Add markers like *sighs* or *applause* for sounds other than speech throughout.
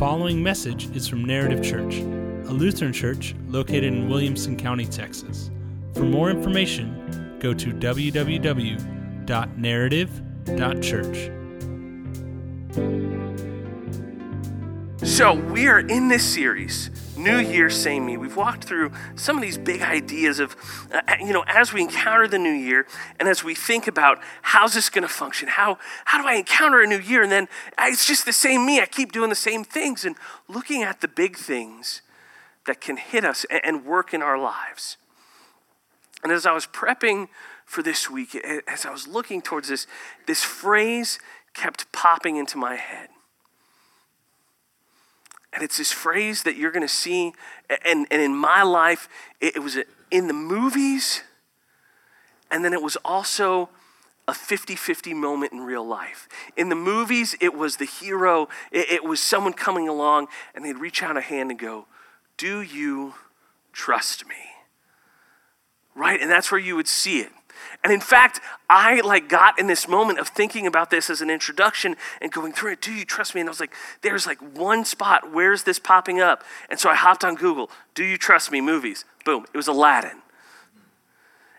following message is from Narrative Church, a Lutheran church located in Williamson County, Texas. For more information, go to www.narrative.church. So, we are in this series, New Year, Same Me. We've walked through some of these big ideas of, uh, you know, as we encounter the new year and as we think about how's this going to function? How, how do I encounter a new year? And then uh, it's just the same me. I keep doing the same things and looking at the big things that can hit us and, and work in our lives. And as I was prepping for this week, as I was looking towards this, this phrase kept popping into my head. And it's this phrase that you're going to see. And, and in my life, it, it was in the movies, and then it was also a 50 50 moment in real life. In the movies, it was the hero, it, it was someone coming along, and they'd reach out a hand and go, Do you trust me? Right? And that's where you would see it. And in fact, I like got in this moment of thinking about this as an introduction and going through it. Do you trust me? And I was like, there's like one spot. Where's this popping up? And so I hopped on Google. Do you trust me? Movies. Boom. It was Aladdin.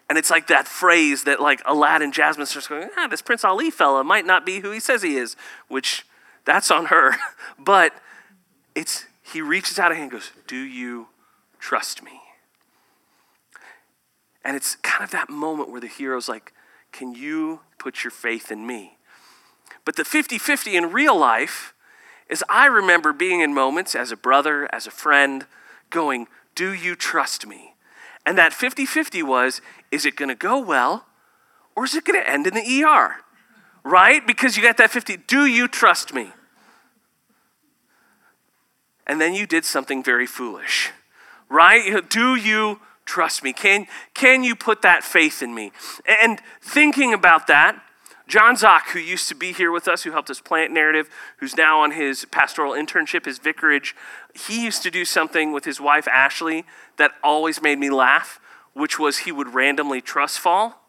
And it's like that phrase that like Aladdin, Jasmine starts going, ah, this Prince Ali fella might not be who he says he is, which that's on her. *laughs* but it's he reaches out a hand and goes, Do you trust me? And it's kind of that moment where the hero's like, Can you put your faith in me? But the 50 50 in real life is I remember being in moments as a brother, as a friend, going, Do you trust me? And that 50 50 was, Is it going to go well or is it going to end in the ER? Right? Because you got that 50, Do you trust me? And then you did something very foolish, right? Do you trust me? Can, can you put that faith in me? And thinking about that, John Zock, who used to be here with us, who helped us plant narrative, who's now on his pastoral internship, his vicarage, he used to do something with his wife Ashley that always made me laugh, which was he would randomly trust fall,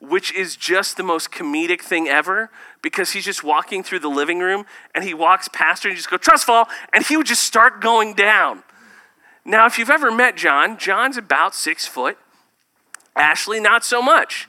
which is just the most comedic thing ever because he's just walking through the living room and he walks past her and he just go trust fall and he would just start going down now, if you've ever met John, John's about six foot. Ashley, not so much.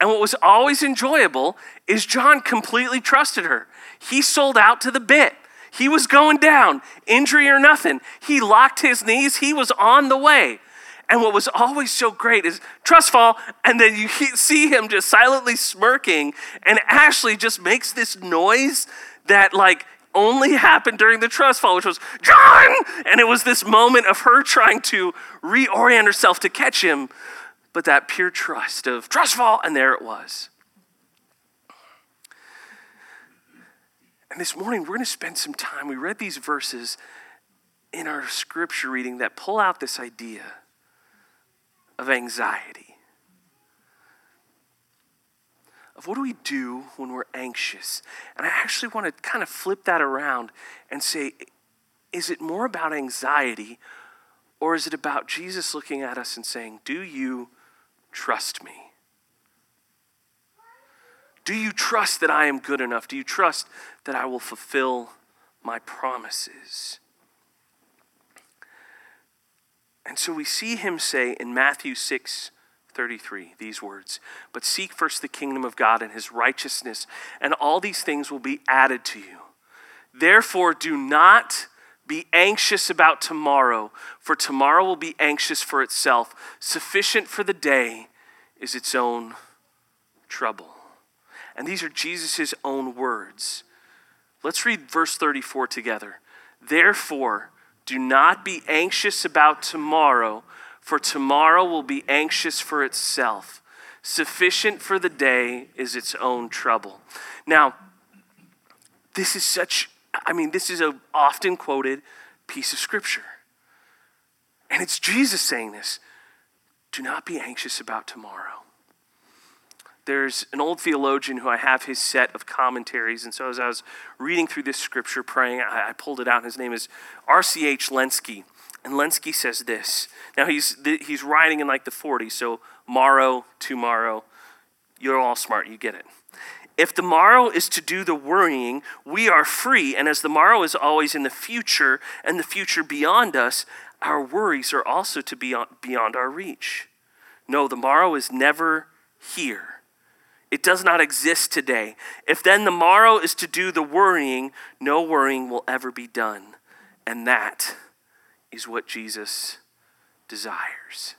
And what was always enjoyable is John completely trusted her. He sold out to the bit. He was going down, injury or nothing. He locked his knees, he was on the way. And what was always so great is trust fall, and then you see him just silently smirking, and Ashley just makes this noise that, like, only happened during the trust fall, which was, John! And it was this moment of her trying to reorient herself to catch him, but that pure trust of trust fall, and there it was. And this morning, we're going to spend some time. We read these verses in our scripture reading that pull out this idea of anxiety. Of what do we do when we're anxious? And I actually want to kind of flip that around and say, is it more about anxiety or is it about Jesus looking at us and saying, Do you trust me? Do you trust that I am good enough? Do you trust that I will fulfill my promises? And so we see him say in Matthew 6 33, these words But seek first the kingdom of God and his righteousness, and all these things will be added to you. Therefore, do not be anxious about tomorrow, for tomorrow will be anxious for itself. Sufficient for the day is its own trouble. And these are Jesus' own words. Let's read verse 34 together. Therefore, do not be anxious about tomorrow for tomorrow will be anxious for itself. Sufficient for the day is its own trouble. Now, this is such, I mean, this is a often quoted piece of scripture. And it's Jesus saying this do not be anxious about tomorrow. There's an old theologian who I have his set of commentaries. And so as I was reading through this scripture, praying, I, pulled it out. His name is R.C.H. Lenski. And Lenski says this. Now he's he's writing in like the 40s, so morrow, tomorrow. You're all smart, you get it. If the morrow is to do the worrying, we are free. And as the morrow is always in the future and the future beyond us, our worries are also to be beyond our reach. No, the morrow is never here. It does not exist today. If then the morrow is to do the worrying, no worrying will ever be done. And that is what Jesus desires.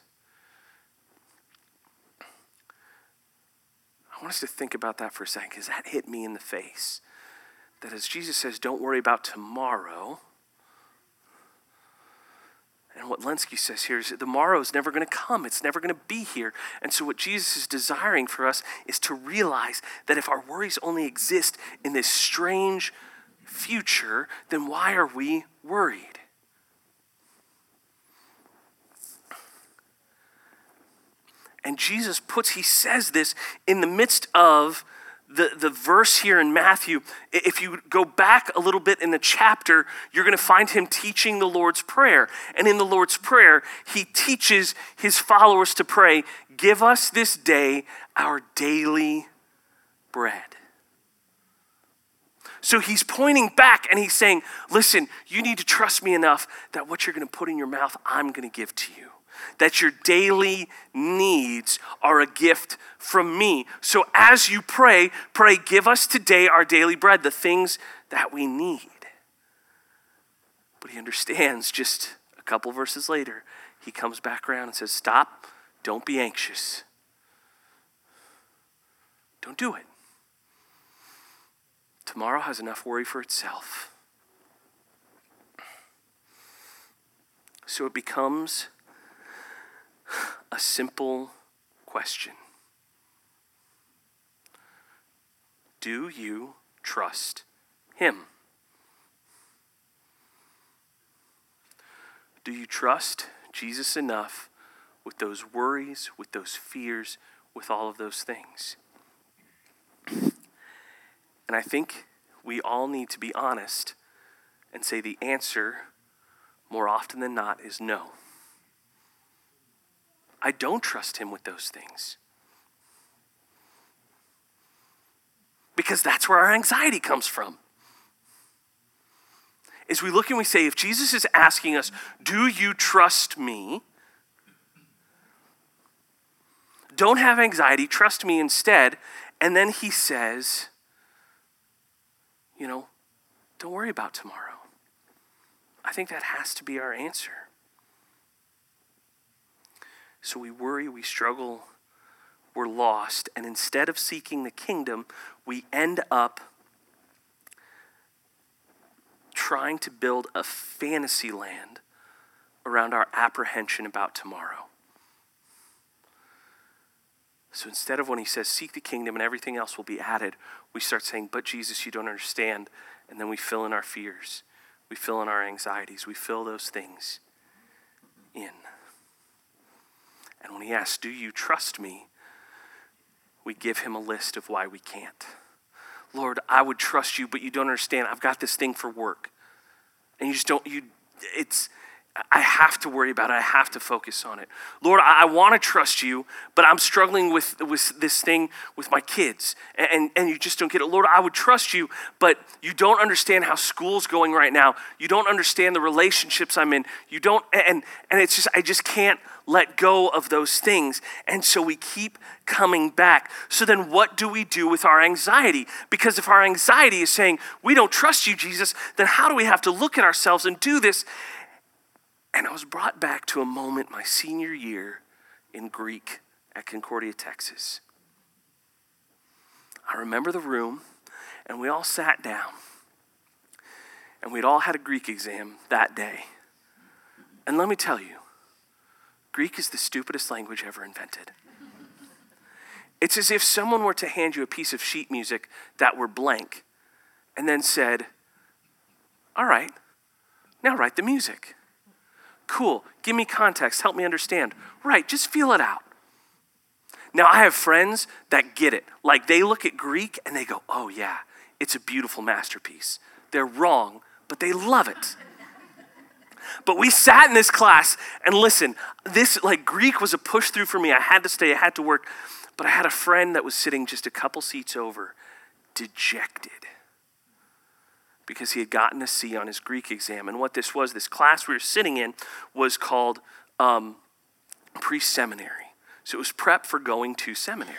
I want us to think about that for a second because that hit me in the face. That as Jesus says, don't worry about tomorrow. And what Lenski says here is the tomorrow is never going to come. It's never going to be here. And so, what Jesus is desiring for us is to realize that if our worries only exist in this strange future, then why are we worried? And Jesus puts, he says this in the midst of the, the verse here in Matthew. If you go back a little bit in the chapter, you're going to find him teaching the Lord's Prayer. And in the Lord's Prayer, he teaches his followers to pray, Give us this day our daily bread. So he's pointing back and he's saying, Listen, you need to trust me enough that what you're going to put in your mouth, I'm going to give to you that your daily needs are a gift from me. So as you pray, pray, give us today our daily bread, the things that we need. But he understands just a couple verses later, he comes back around and says, Stop, don't be anxious. Don't do it. Tomorrow has enough worry for itself. So it becomes *sighs* a simple question Do you trust Him? Do you trust Jesus enough with those worries, with those fears, with all of those things? And I think we all need to be honest and say the answer, more often than not, is no. I don't trust him with those things. Because that's where our anxiety comes from. Is we look and we say, if Jesus is asking us, Do you trust me? Don't have anxiety, trust me instead. And then he says, You know, don't worry about tomorrow. I think that has to be our answer. So we worry, we struggle, we're lost. And instead of seeking the kingdom, we end up trying to build a fantasy land around our apprehension about tomorrow. So instead of when he says, Seek the kingdom and everything else will be added, we start saying, But Jesus, you don't understand. And then we fill in our fears, we fill in our anxieties, we fill those things in. And when he asks, Do you trust me? we give him a list of why we can't. Lord, I would trust you, but you don't understand. I've got this thing for work. And you just don't, you, it's, I have to worry about it. I have to focus on it. Lord, I, I want to trust you, but I'm struggling with, with this thing with my kids. And, and, and you just don't get it. Lord, I would trust you, but you don't understand how school's going right now. You don't understand the relationships I'm in. You don't, and, and it's just, I just can't let go of those things. And so we keep coming back. So then what do we do with our anxiety? Because if our anxiety is saying, we don't trust you, Jesus, then how do we have to look at ourselves and do this? And I was brought back to a moment my senior year in Greek at Concordia, Texas. I remember the room, and we all sat down, and we'd all had a Greek exam that day. And let me tell you, Greek is the stupidest language ever invented. It's as if someone were to hand you a piece of sheet music that were blank and then said, All right, now write the music. Cool, give me context, help me understand. Right, just feel it out. Now, I have friends that get it. Like they look at Greek and they go, Oh, yeah, it's a beautiful masterpiece. They're wrong, but they love it. But we sat in this class and listen, this like Greek was a push through for me. I had to stay, I had to work. But I had a friend that was sitting just a couple seats over dejected because he had gotten a C on his Greek exam. And what this was, this class we were sitting in was called um, pre seminary. So it was prep for going to seminary.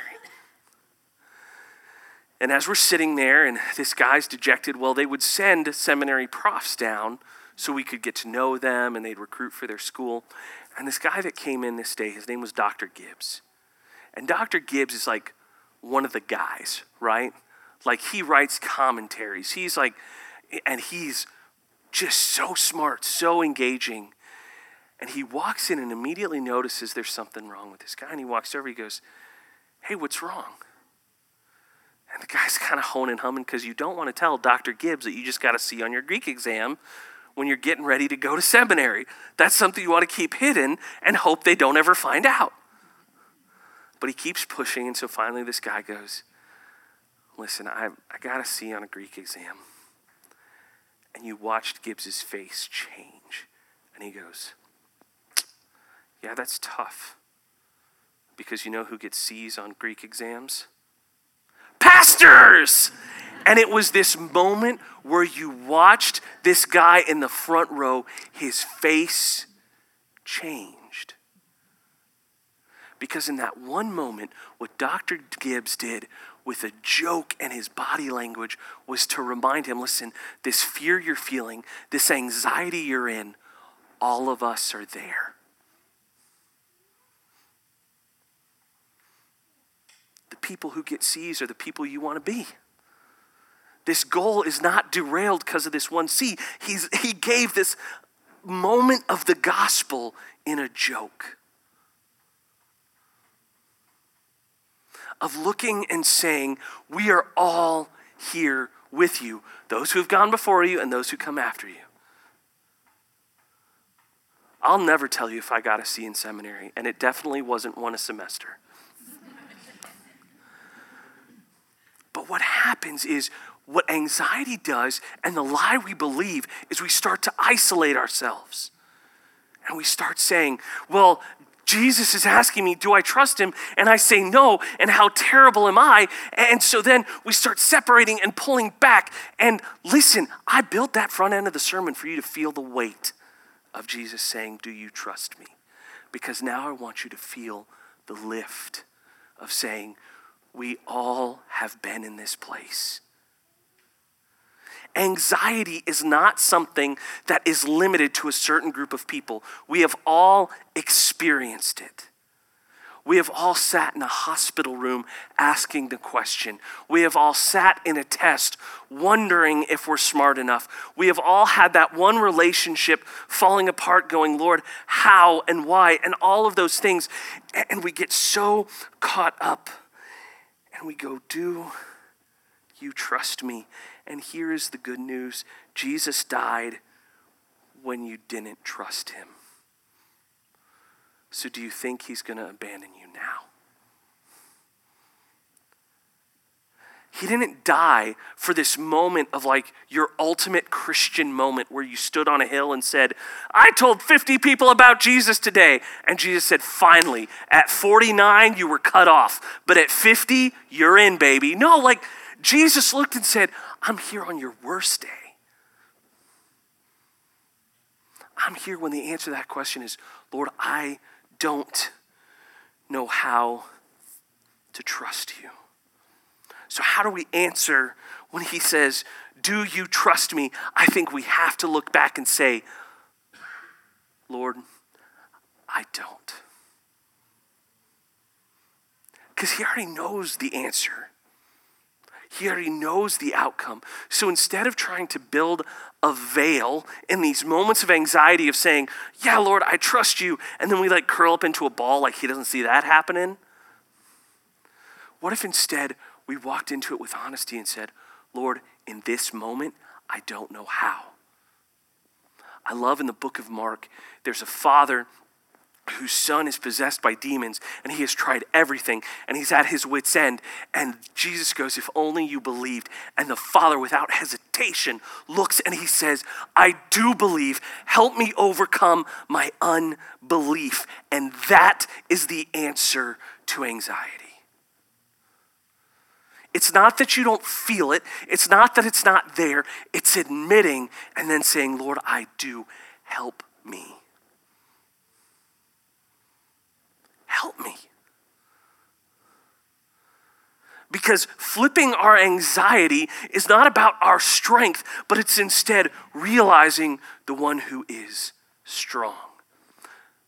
And as we're sitting there and this guy's dejected, well, they would send seminary profs down so we could get to know them and they'd recruit for their school. And this guy that came in this day, his name was Dr. Gibbs. And Dr. Gibbs is like one of the guys, right? Like he writes commentaries. He's like, and he's just so smart, so engaging. And he walks in and immediately notices there's something wrong with this guy. And he walks over, he goes, Hey, what's wrong? And the guy's *laughs* kind of honing and humming because you don't want to tell Dr. Gibbs that you just got to see on your Greek exam when you're getting ready to go to seminary. That's something you want to keep hidden and hope they don't ever find out. But he keeps pushing, and so finally this guy goes, Listen, I, I got to see on a Greek exam. And you watched Gibbs's face change. And he goes, Yeah, that's tough. Because you know who gets C's on Greek exams? Pastors! And it was this moment where you watched this guy in the front row, his face changed. Because in that one moment, what Dr. Gibbs did with a joke and his body language was to remind him listen, this fear you're feeling, this anxiety you're in, all of us are there. The people who get C's are the people you want to be. This goal is not derailed because of this one C. He's, he gave this moment of the gospel in a joke. Of looking and saying, We are all here with you, those who have gone before you and those who come after you. I'll never tell you if I got a C in seminary, and it definitely wasn't one a semester. but what happens is what anxiety does and the lie we believe is we start to isolate ourselves. And we start saying, well, Jesus is asking me, do I trust him? And I say no, and how terrible am I? And so then we start separating and pulling back. And listen, I built that front end of the sermon for you to feel the weight of Jesus saying, Do you trust me? Because now I want you to feel the lift of saying, We all have been in this place. Anxiety is not something that is limited to a certain group of people. We have all experienced it. We have all sat in a hospital room asking the question. We have all sat in a test wondering if we're smart enough. We have all had that one relationship falling apart, going, Lord, how and why, and all of those things. And we get so caught up and we go, Do you trust me? And here is the good news Jesus died when you didn't trust him. So, do you think he's going to abandon you now? He didn't die for this moment of like your ultimate Christian moment where you stood on a hill and said, I told 50 people about Jesus today. And Jesus said, Finally, at 49, you were cut off, but at 50, you're in, baby. No, like Jesus looked and said, I'm here on your worst day. I'm here when the answer to that question is, Lord, I don't know how to trust you. So, how do we answer when he says, Do you trust me? I think we have to look back and say, Lord, I don't. Because he already knows the answer. He already knows the outcome. So instead of trying to build a veil in these moments of anxiety of saying, Yeah, Lord, I trust you, and then we like curl up into a ball like He doesn't see that happening, what if instead we walked into it with honesty and said, Lord, in this moment, I don't know how. I love in the book of Mark, there's a father whose son is possessed by demons and he has tried everything and he's at his wits' end. And Jesus goes, If only you believed. And the father, without hesitation, looks and he says, I do believe. Help me overcome my unbelief. And that is the answer to anxiety. It's not that you don't feel it, it's not that it's not there. It's admitting and then saying, Lord, I do. Help me. Help me. Because flipping our anxiety is not about our strength, but it's instead realizing the one who is strong.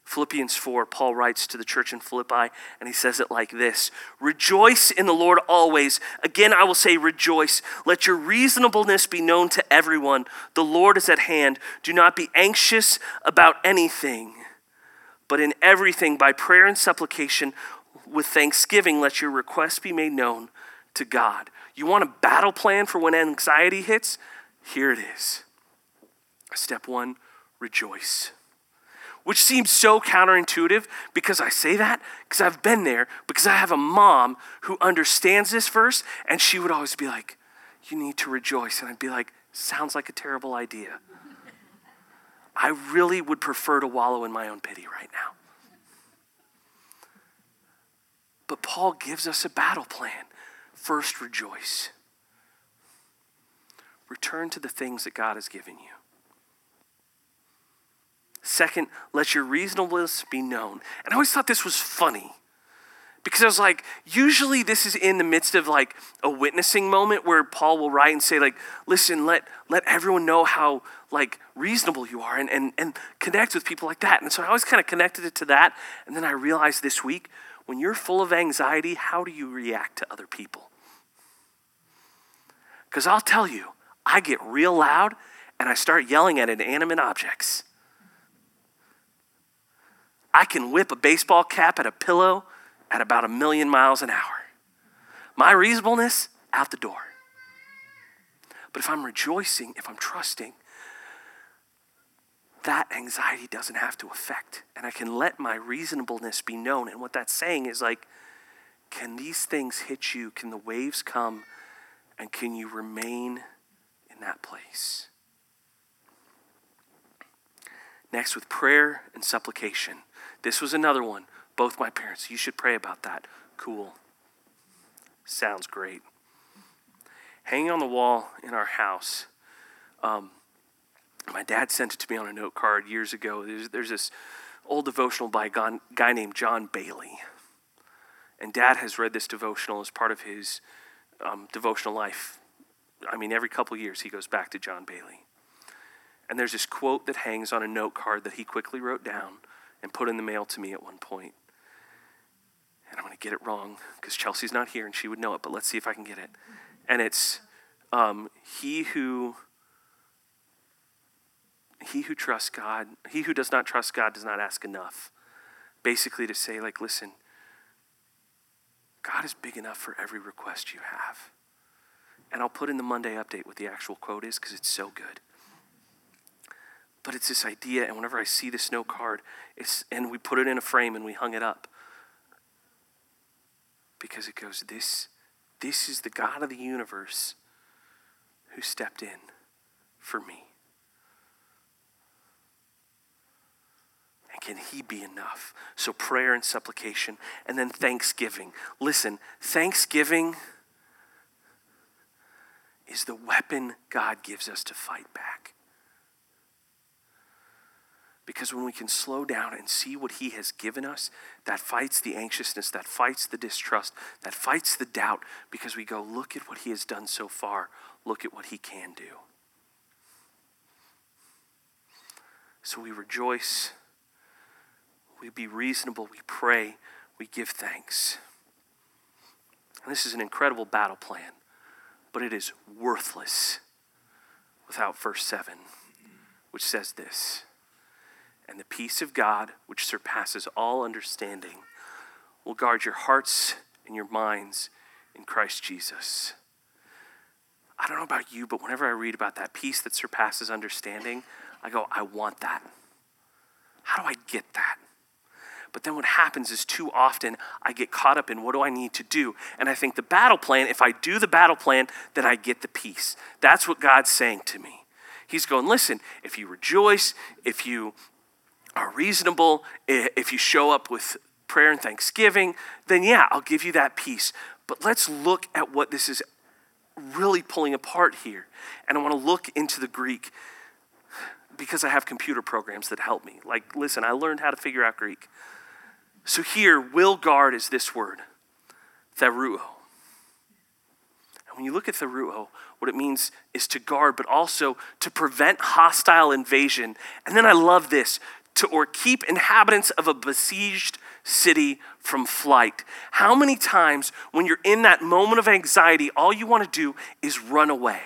Philippians 4, Paul writes to the church in Philippi, and he says it like this Rejoice in the Lord always. Again, I will say, rejoice. Let your reasonableness be known to everyone. The Lord is at hand. Do not be anxious about anything, but in everything, by prayer and supplication, with thanksgiving, let your requests be made known to God. You want a battle plan for when anxiety hits? Here it is. Step one rejoice which seems so counterintuitive because I say that because I've been there, because I have a mom who understands this verse, and she would always be like, You need to rejoice. And I'd be like, Sounds like a terrible idea. I really would prefer to wallow in my own pity right now. But Paul gives us a battle plan. First, rejoice. Return to the things that God has given you. Second, let your reasonableness be known. And I always thought this was funny because I was like, usually this is in the midst of like a witnessing moment where Paul will write and say, like, listen, let let everyone know how like reasonable you are and, and, and connect with people like that. And so I always kind of connected it to that. And then I realized this week, when you're full of anxiety, how do you react to other people? Because I'll tell you, I get real loud and I start yelling at inanimate objects. I can whip a baseball cap at a pillow at about a million miles an hour. My reasonableness, out the door. But if I'm rejoicing, if I'm trusting, that anxiety doesn't have to affect. And I can let my reasonableness be known. And what that's saying is like, can these things hit you? Can the waves come? And can you remain in that place? Next, with prayer and supplication. This was another one. Both my parents, you should pray about that. Cool. Sounds great. Hanging on the wall in our house, um, my dad sent it to me on a note card years ago. There's, there's this old devotional by a guy named John Baillie. And dad has read this devotional as part of his um, devotional life. I mean, every couple years he goes back to John Baillie. And there's this quote that hangs on a note card that he quickly wrote down and put in the mail to me at one point. And I'm going to get it wrong because Chelsea's not here and she would know it, but let's see if I can get it. And it's um, he who he who trusts God, he who does not trust God does not ask enough. Basically, to say, like, listen, God is big enough for every request you have. And I'll put in the Monday update what the actual quote is because it's so good. But it's this idea, and whenever I see this note card, it's, and we put it in a frame and we hung it up. Because it goes, this, this is the God of the universe who stepped in for me. And can he be enough? So prayer and supplication, and then thanksgiving. Listen, thanksgiving is the weapon God gives us to fight back. Because when we can slow down and see what He has given us, that fights the anxiousness, that fights the distrust, that fights the doubt, because we go, look at what He has done so far, look at what He can do. So we rejoice, we be reasonable, we pray, we give thanks. And this is an incredible battle plan, but it is worthless without verse 7, which says this and the peace of God, which surpasses all understanding, will guard your hearts and your minds in Christ Jesus. I don't know about you, but whenever I read about that peace that surpasses understanding, I go, I want that. How do I get that? But then what happens is too often I get caught up in what do I need to do? And I think the battle plan, if I do the battle plan, then I get the peace. That's what God's saying to me. He's going, listen, if you rejoice, if you are reasonable, if you show up with prayer and thanksgiving, then yeah, I'll give you that peace. But let's look at what this is really pulling apart here. And I want to look into the Greek because I have computer programs that help me. Like, listen, I learned how to figure out Greek. So here, will guard is this word, theruo. And when you look at theruo, what it means is to guard, but also to prevent hostile invasion. And then I love this to or keep inhabitants of a besieged city from flight. How many times when you're in that moment of anxiety, all you want to do is run away?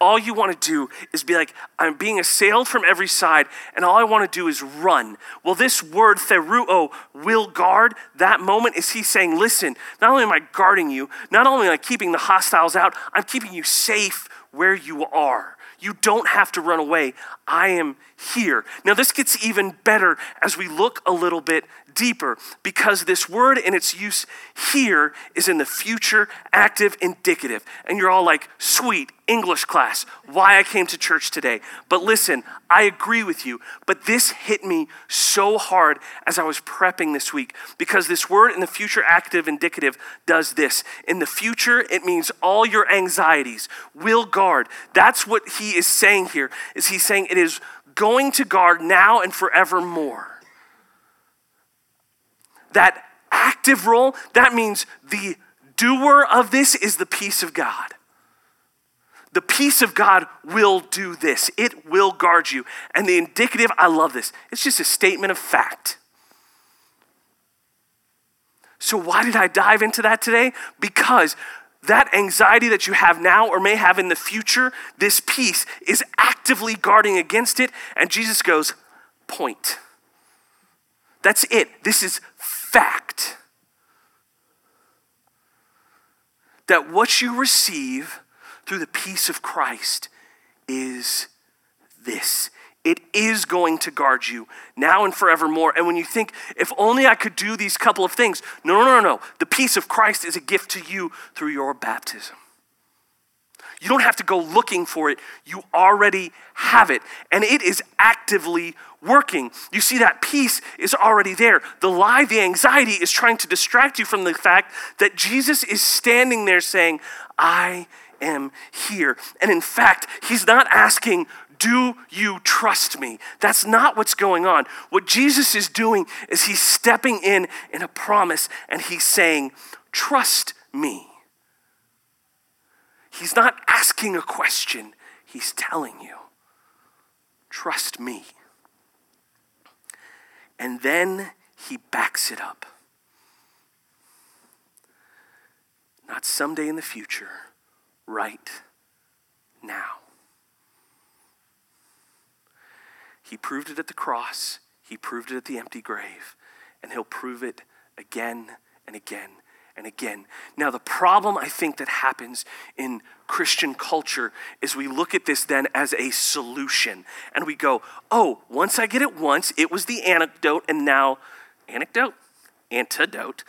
all you want to do is be like, I'm being assailed from every side, and all I want to do is run. Well, this word, theruo, will guard that moment. Is he saying, listen, not only am I guarding you, not only am I keeping the hostiles out, I'm keeping you safe where you are. You don't have to run away. I am here. Now, this gets even better as we look a little bit deeper because this word in its use here is in the future active indicative. And you're all like, sweet, English class, why I came to church today. But listen, I agree with you, but this hit me so hard as I was prepping this week because this word in the future active indicative does this. In the future, it means all your anxieties will guard. That's what he is saying here. Is he saying it is going to guard now and forevermore. That active role, that means the doer of this is the peace of God. The peace of God will do this. It will guard you. And the indicative, I love this. It's just a statement of fact. So, why did I dive into that today? Because that anxiety that you have now or may have in the future, this peace is actively guarding against it. And Jesus goes, point. That's it. This is fact. That what you receive through the peace of Christ is this. It is going to guard you now and forevermore. And when you think, if only I could do these couple of things, no, no, no, no. The peace of Christ is a gift to you through your baptism. You don't have to go looking for it, you already have it. And it is actively working. You see, that peace is already there. The lie, the anxiety is trying to distract you from the fact that Jesus is standing there saying, I am here. And in fact, he's not asking, Do you trust me? That's not what's going on. What Jesus is doing is he's stepping in in a promise and he's saying, Trust me. He's not asking a question, he's telling you, Trust me. And then he backs it up. Not someday in the future right now. He proved it at the cross, He proved it at the empty grave, and He'll prove it again and again and again. Now, the problem I think that happens in Christian culture is we look at this then as a solution and we go, oh, once I get it once, it was the anecdote, and now, anecdote? Antidote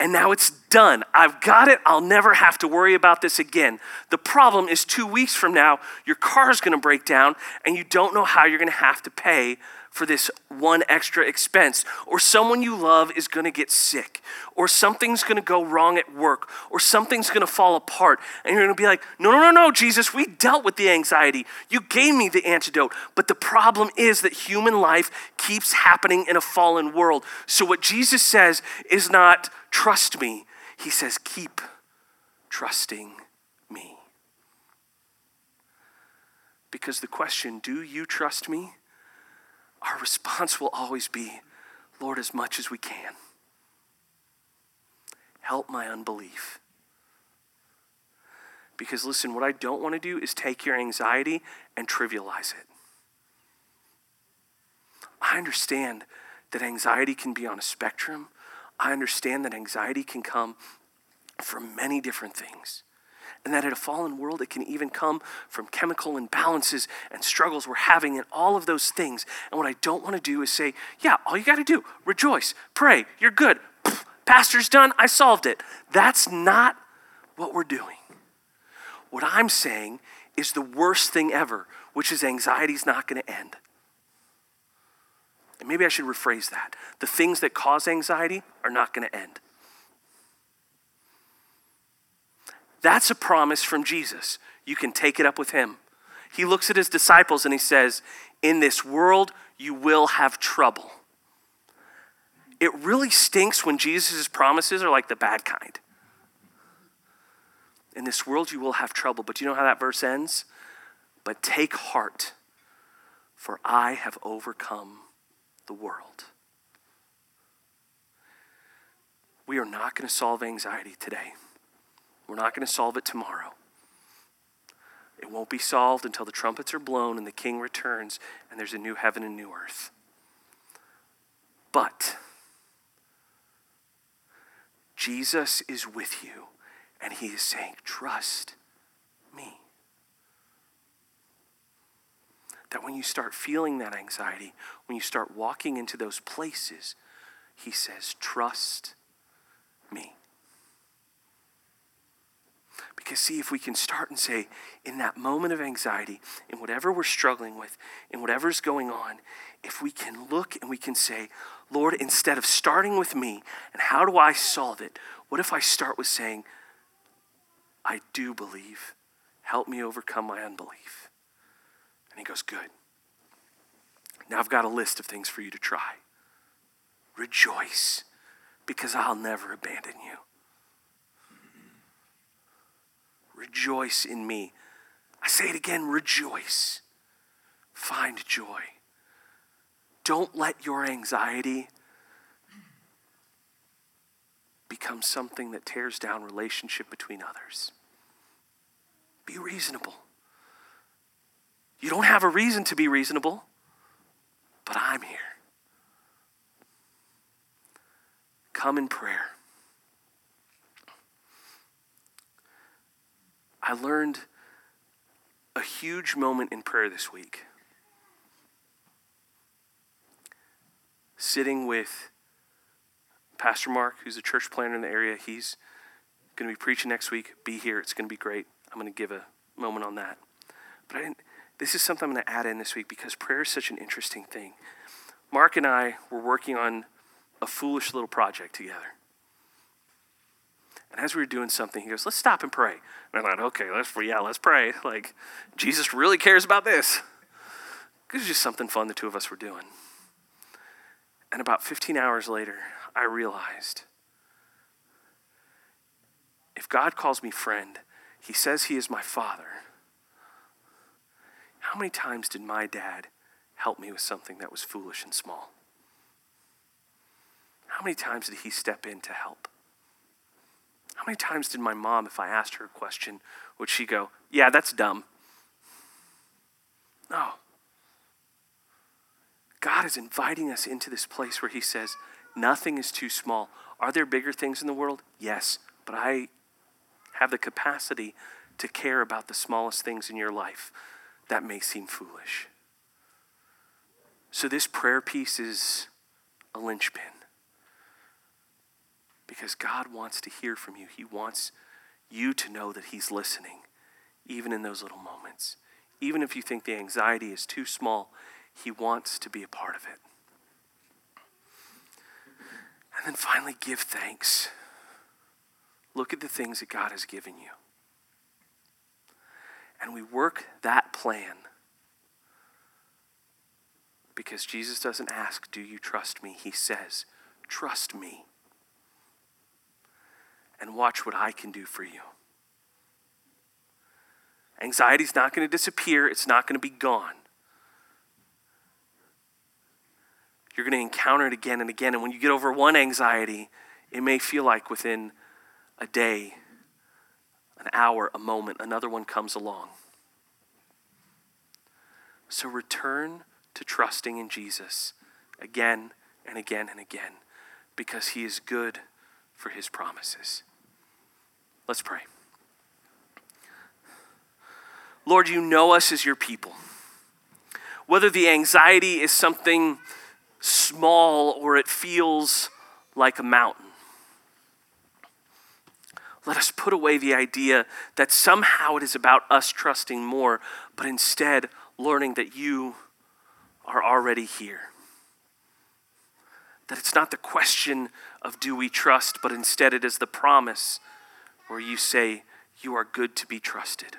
and now it's done. I've got it. I'll never have to worry about this again. The problem is two weeks from now, your car is going to break down and you don't know how you're going to have to pay for this one extra expense. Or someone you love is going to get sick. Or something's going to go wrong at work. Or something's going to fall apart. And you're going to be like, no, no, no, no, Jesus, we dealt with the anxiety. You gave me the antidote. But the problem is that human life keeps happening in a fallen world. So what Jesus says is not, trust me. He says, keep trusting me. Because the question, do you trust me? Our response will always be, Lord, as much as we can. Help my unbelief. Because listen, what I don't want to do is take your anxiety and trivialize it. I understand that anxiety can be on a spectrum. I understand that anxiety can come from many different things. And that in a fallen world, it can even come from chemical imbalances and struggles we're having and all of those things. And what I don't want to do is say, yeah, all you got to do, rejoice, pray, you're good. pastor's done, I solved it. That's not what we're doing. What I'm saying is the worst thing ever, which is anxiety's not going to end. And maybe I should rephrase that. The things that cause anxiety are not going to end. That's a promise from Jesus. You can take it up with him. He looks at his disciples and he says, In this world, you will have trouble. It really stinks when Jesus' promises are like the bad kind. In this world, you will have trouble. But you know how that verse ends? But take heart, for I have overcome the world. We are not going to solve anxiety today. We're not going to solve it tomorrow. It won't be solved until the trumpets are blown and the king returns and there's a new heaven and new earth. But Jesus is with you and he is saying, Trust me. That when you start feeling that anxiety, when you start walking into those places, he says, Trust me. See, if we can start and say, in that moment of anxiety, in whatever we're struggling with, in whatever's going on, if we can look and we can say, Lord, instead of starting with me and how do I solve it, what if I start with saying, I do believe. Help me overcome my unbelief. And he goes, Good. Now I've got a list of things for you to try. Rejoice, because I'll never abandon you. Rejoice in me. I say it again rejoice. Find joy. Don't let your anxiety become something that tears down relationship between others. Be reasonable. You don't have a reason to be reasonable, but I'm here. Come in prayer. I learned a huge moment in prayer this week. Sitting with Pastor Mark, who's a church planner in the area, he's going to be preaching next week. Be here. It's going to be great. I'm going to give a moment on that. But I didn't, this is something I'm going to add in this week because prayer is such an interesting thing. Mark and I were working on a foolish little project together. And as we were doing something, he goes, let's stop and pray. And I thought, okay, let's, yeah, let's pray. Like, Jesus really cares about this. It was just something fun the two of us were doing. And about 15 hours later, I realized if God calls me friend, he says he is my father. How many times did my dad help me with something that was foolish and small? How many times did he step in to help? How many times did my mom, if I asked her a question, would she go, Yeah, that's dumb? No. God is inviting us into this place where He says, Nothing is too small. Are there bigger things in the world? Yes, but I have the capacity to care about the smallest things in your life that may seem foolish. So, this prayer piece is a linchpin because God wants to hear from you. He wants you to know that He's listening, even in those little moments. Even if you think the anxiety is too small, He wants to be a part of it. And then finally, give thanks. Look at the things that God has given you. And we work that plan because Jesus doesn't ask, Do you trust me? He says, Trust me and watch what I can do for you. Anxiety is not going to disappear, it's not going to be gone. You're going to encounter it again and again. And when you get over one anxiety, it may feel like within a day, an hour, a moment, another one comes along. So return to trusting in Jesus again and again and again because he is good for his promises. Let's pray. Lord, you know us as your people. Whether the anxiety is something small or it feels like a mountain. Let us put away the idea that somehow it is about us trusting more, but instead learning that you are already here. That it's not the question of do we trust, but instead it is the promise where you say, You are good to be trusted.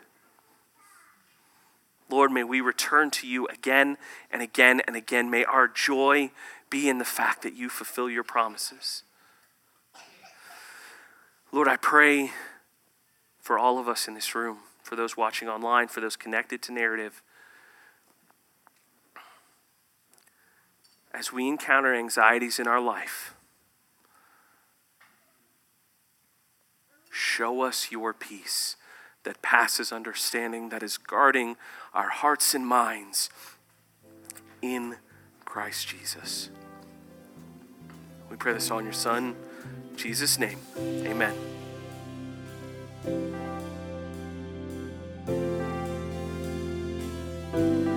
Lord, may we return to you again and again and again. May our joy be in the fact that you fulfill your promises. Lord, I pray for all of us in this room, for those watching online, for those connected to narrative. As we encounter anxieties in our life, Show us your peace that passes understanding, that is guarding our hearts and minds in Christ Jesus. We pray this all in your Son, Jesus' name. Amen. Amen.